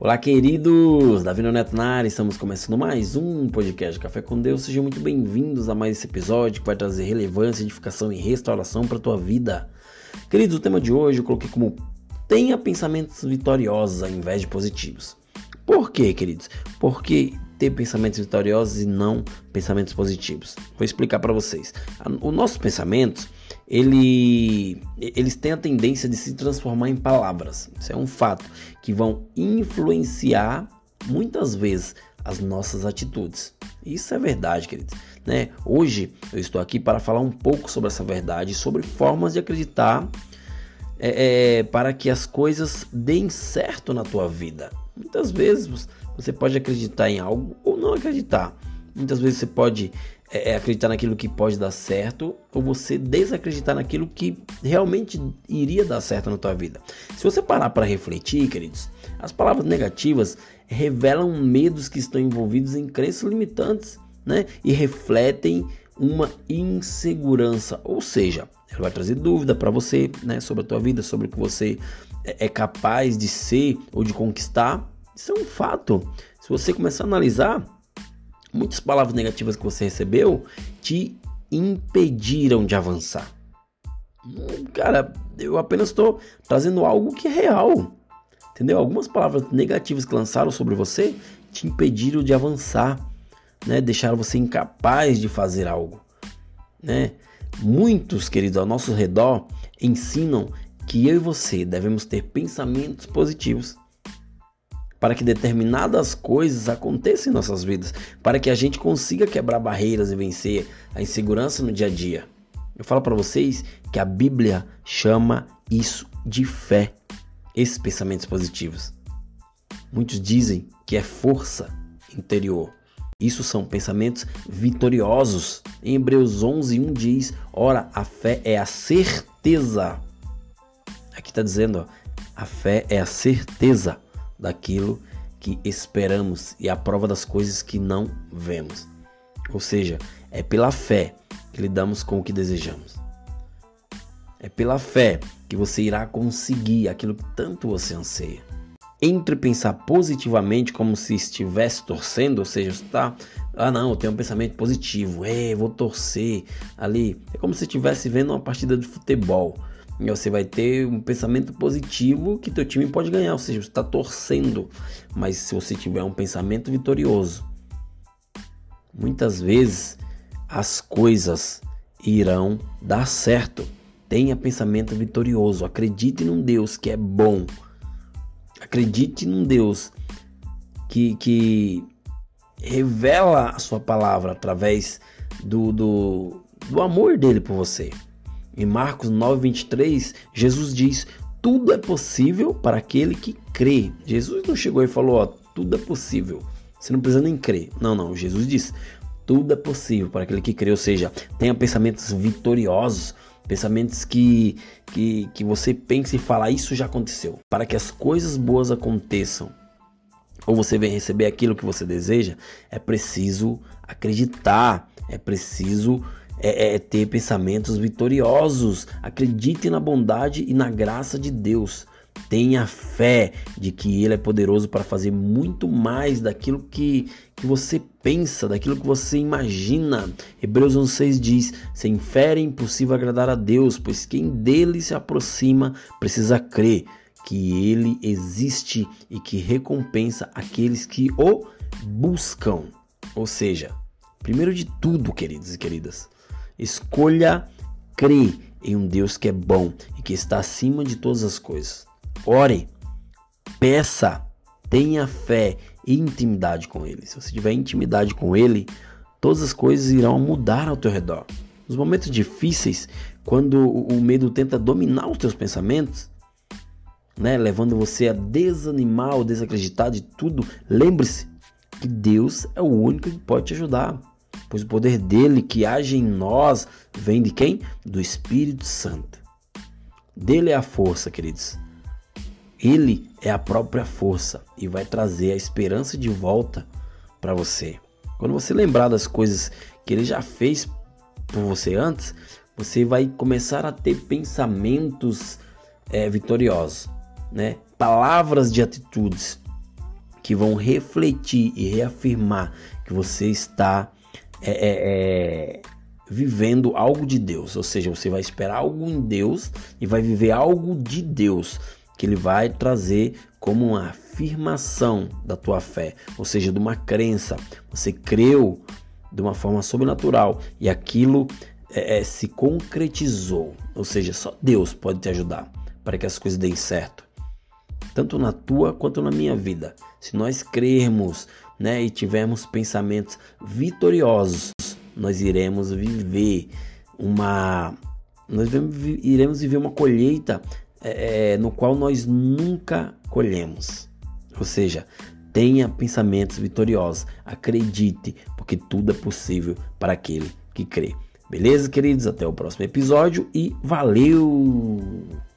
Olá, queridos! Davi Neto na área, estamos começando mais um podcast Café com Deus. Sejam muito bem-vindos a mais esse episódio que vai trazer relevância, edificação e restauração para a tua vida. Queridos, o tema de hoje eu coloquei como tenha pensamentos vitoriosos ao invés de positivos. Por quê, queridos? Porque ter pensamentos vitoriosos e não pensamentos positivos. Vou explicar para vocês. Os nossos pensamentos, ele, eles têm a tendência de se transformar em palavras. Isso é um fato que vão influenciar muitas vezes as nossas atitudes. Isso é verdade, queridos. Né? Hoje eu estou aqui para falar um pouco sobre essa verdade, sobre formas de acreditar é, é, para que as coisas deem certo na tua vida. Muitas vezes você pode acreditar em algo ou não acreditar. Muitas vezes você pode é, é, acreditar naquilo que pode dar certo ou você desacreditar naquilo que realmente iria dar certo na tua vida. Se você parar para refletir, queridos, as palavras negativas revelam medos que estão envolvidos em crenças limitantes, né? E refletem uma insegurança, ou seja, ela vai trazer dúvida para você, né, sobre a tua vida, sobre o que você é, é capaz de ser ou de conquistar. Isso é um fato. Se você começar a analisar, muitas palavras negativas que você recebeu te impediram de avançar. Cara, eu apenas estou trazendo algo que é real. Entendeu? Algumas palavras negativas que lançaram sobre você te impediram de avançar, né? Deixaram você incapaz de fazer algo, né? Muitos, queridos, ao nosso redor ensinam que eu e você devemos ter pensamentos positivos para que determinadas coisas aconteçam em nossas vidas, para que a gente consiga quebrar barreiras e vencer a insegurança no dia a dia. Eu falo para vocês que a Bíblia chama isso de fé, esses pensamentos positivos. Muitos dizem que é força interior. Isso são pensamentos vitoriosos. Em Hebreus 11, 1 diz: Ora, a fé é a certeza. Aqui está dizendo, ó, a fé é a certeza daquilo que esperamos e a prova das coisas que não vemos. Ou seja, é pela fé que lidamos com o que desejamos. É pela fé que você irá conseguir aquilo que tanto você anseia. Entre pensar positivamente como se estivesse torcendo, ou seja, está, ah não, eu tenho um pensamento positivo, é, vou torcer ali. É como se estivesse vendo uma partida de futebol. E você vai ter um pensamento positivo que teu time pode ganhar, ou seja, você está torcendo. Mas se você tiver um pensamento vitorioso, muitas vezes as coisas irão dar certo. Tenha pensamento vitorioso. Acredite num Deus que é bom. Acredite num Deus que, que revela a sua palavra através do, do, do amor dele por você. Em Marcos 9:23, Jesus diz: "Tudo é possível para aquele que crê". Jesus não chegou e falou: "Ó, tudo é possível". Você não precisa nem crer. Não, não. Jesus diz: "Tudo é possível para aquele que crê", ou seja, tenha pensamentos vitoriosos, pensamentos que que, que você pense e fala: "Isso já aconteceu". Para que as coisas boas aconteçam, ou você venha receber aquilo que você deseja, é preciso acreditar, é preciso é, é ter pensamentos vitoriosos. Acredite na bondade e na graça de Deus. Tenha fé de que Ele é poderoso para fazer muito mais daquilo que, que você pensa, daquilo que você imagina. Hebreus 11,6 diz: Sem fé é impossível agradar a Deus, pois quem dele se aproxima precisa crer que Ele existe e que recompensa aqueles que o buscam. Ou seja, primeiro de tudo, queridos e queridas, Escolha crer em um Deus que é bom e que está acima de todas as coisas. Ore, peça, tenha fé e intimidade com Ele. Se você tiver intimidade com Ele, todas as coisas irão mudar ao teu redor. Nos momentos difíceis, quando o medo tenta dominar os teus pensamentos, né, levando você a desanimar ou desacreditar de tudo, lembre-se que Deus é o único que pode te ajudar pois o poder dele que age em nós vem de quem? Do Espírito Santo. Dele é a força, queridos. Ele é a própria força e vai trazer a esperança de volta para você. Quando você lembrar das coisas que ele já fez por você antes, você vai começar a ter pensamentos é, vitoriosos, né? Palavras de atitudes que vão refletir e reafirmar que você está é, é, é, vivendo algo de Deus, ou seja, você vai esperar algo em Deus e vai viver algo de Deus que Ele vai trazer como uma afirmação da tua fé, ou seja, de uma crença. Você creu de uma forma sobrenatural e aquilo é, é, se concretizou, ou seja, só Deus pode te ajudar para que as coisas deem certo, tanto na tua quanto na minha vida. Se nós crermos, né, e tivermos pensamentos vitoriosos, nós iremos viver uma nós iremos viver uma colheita é, é, no qual nós nunca colhemos. Ou seja, tenha pensamentos vitoriosos, acredite, porque tudo é possível para aquele que crê. Beleza, queridos? Até o próximo episódio e valeu!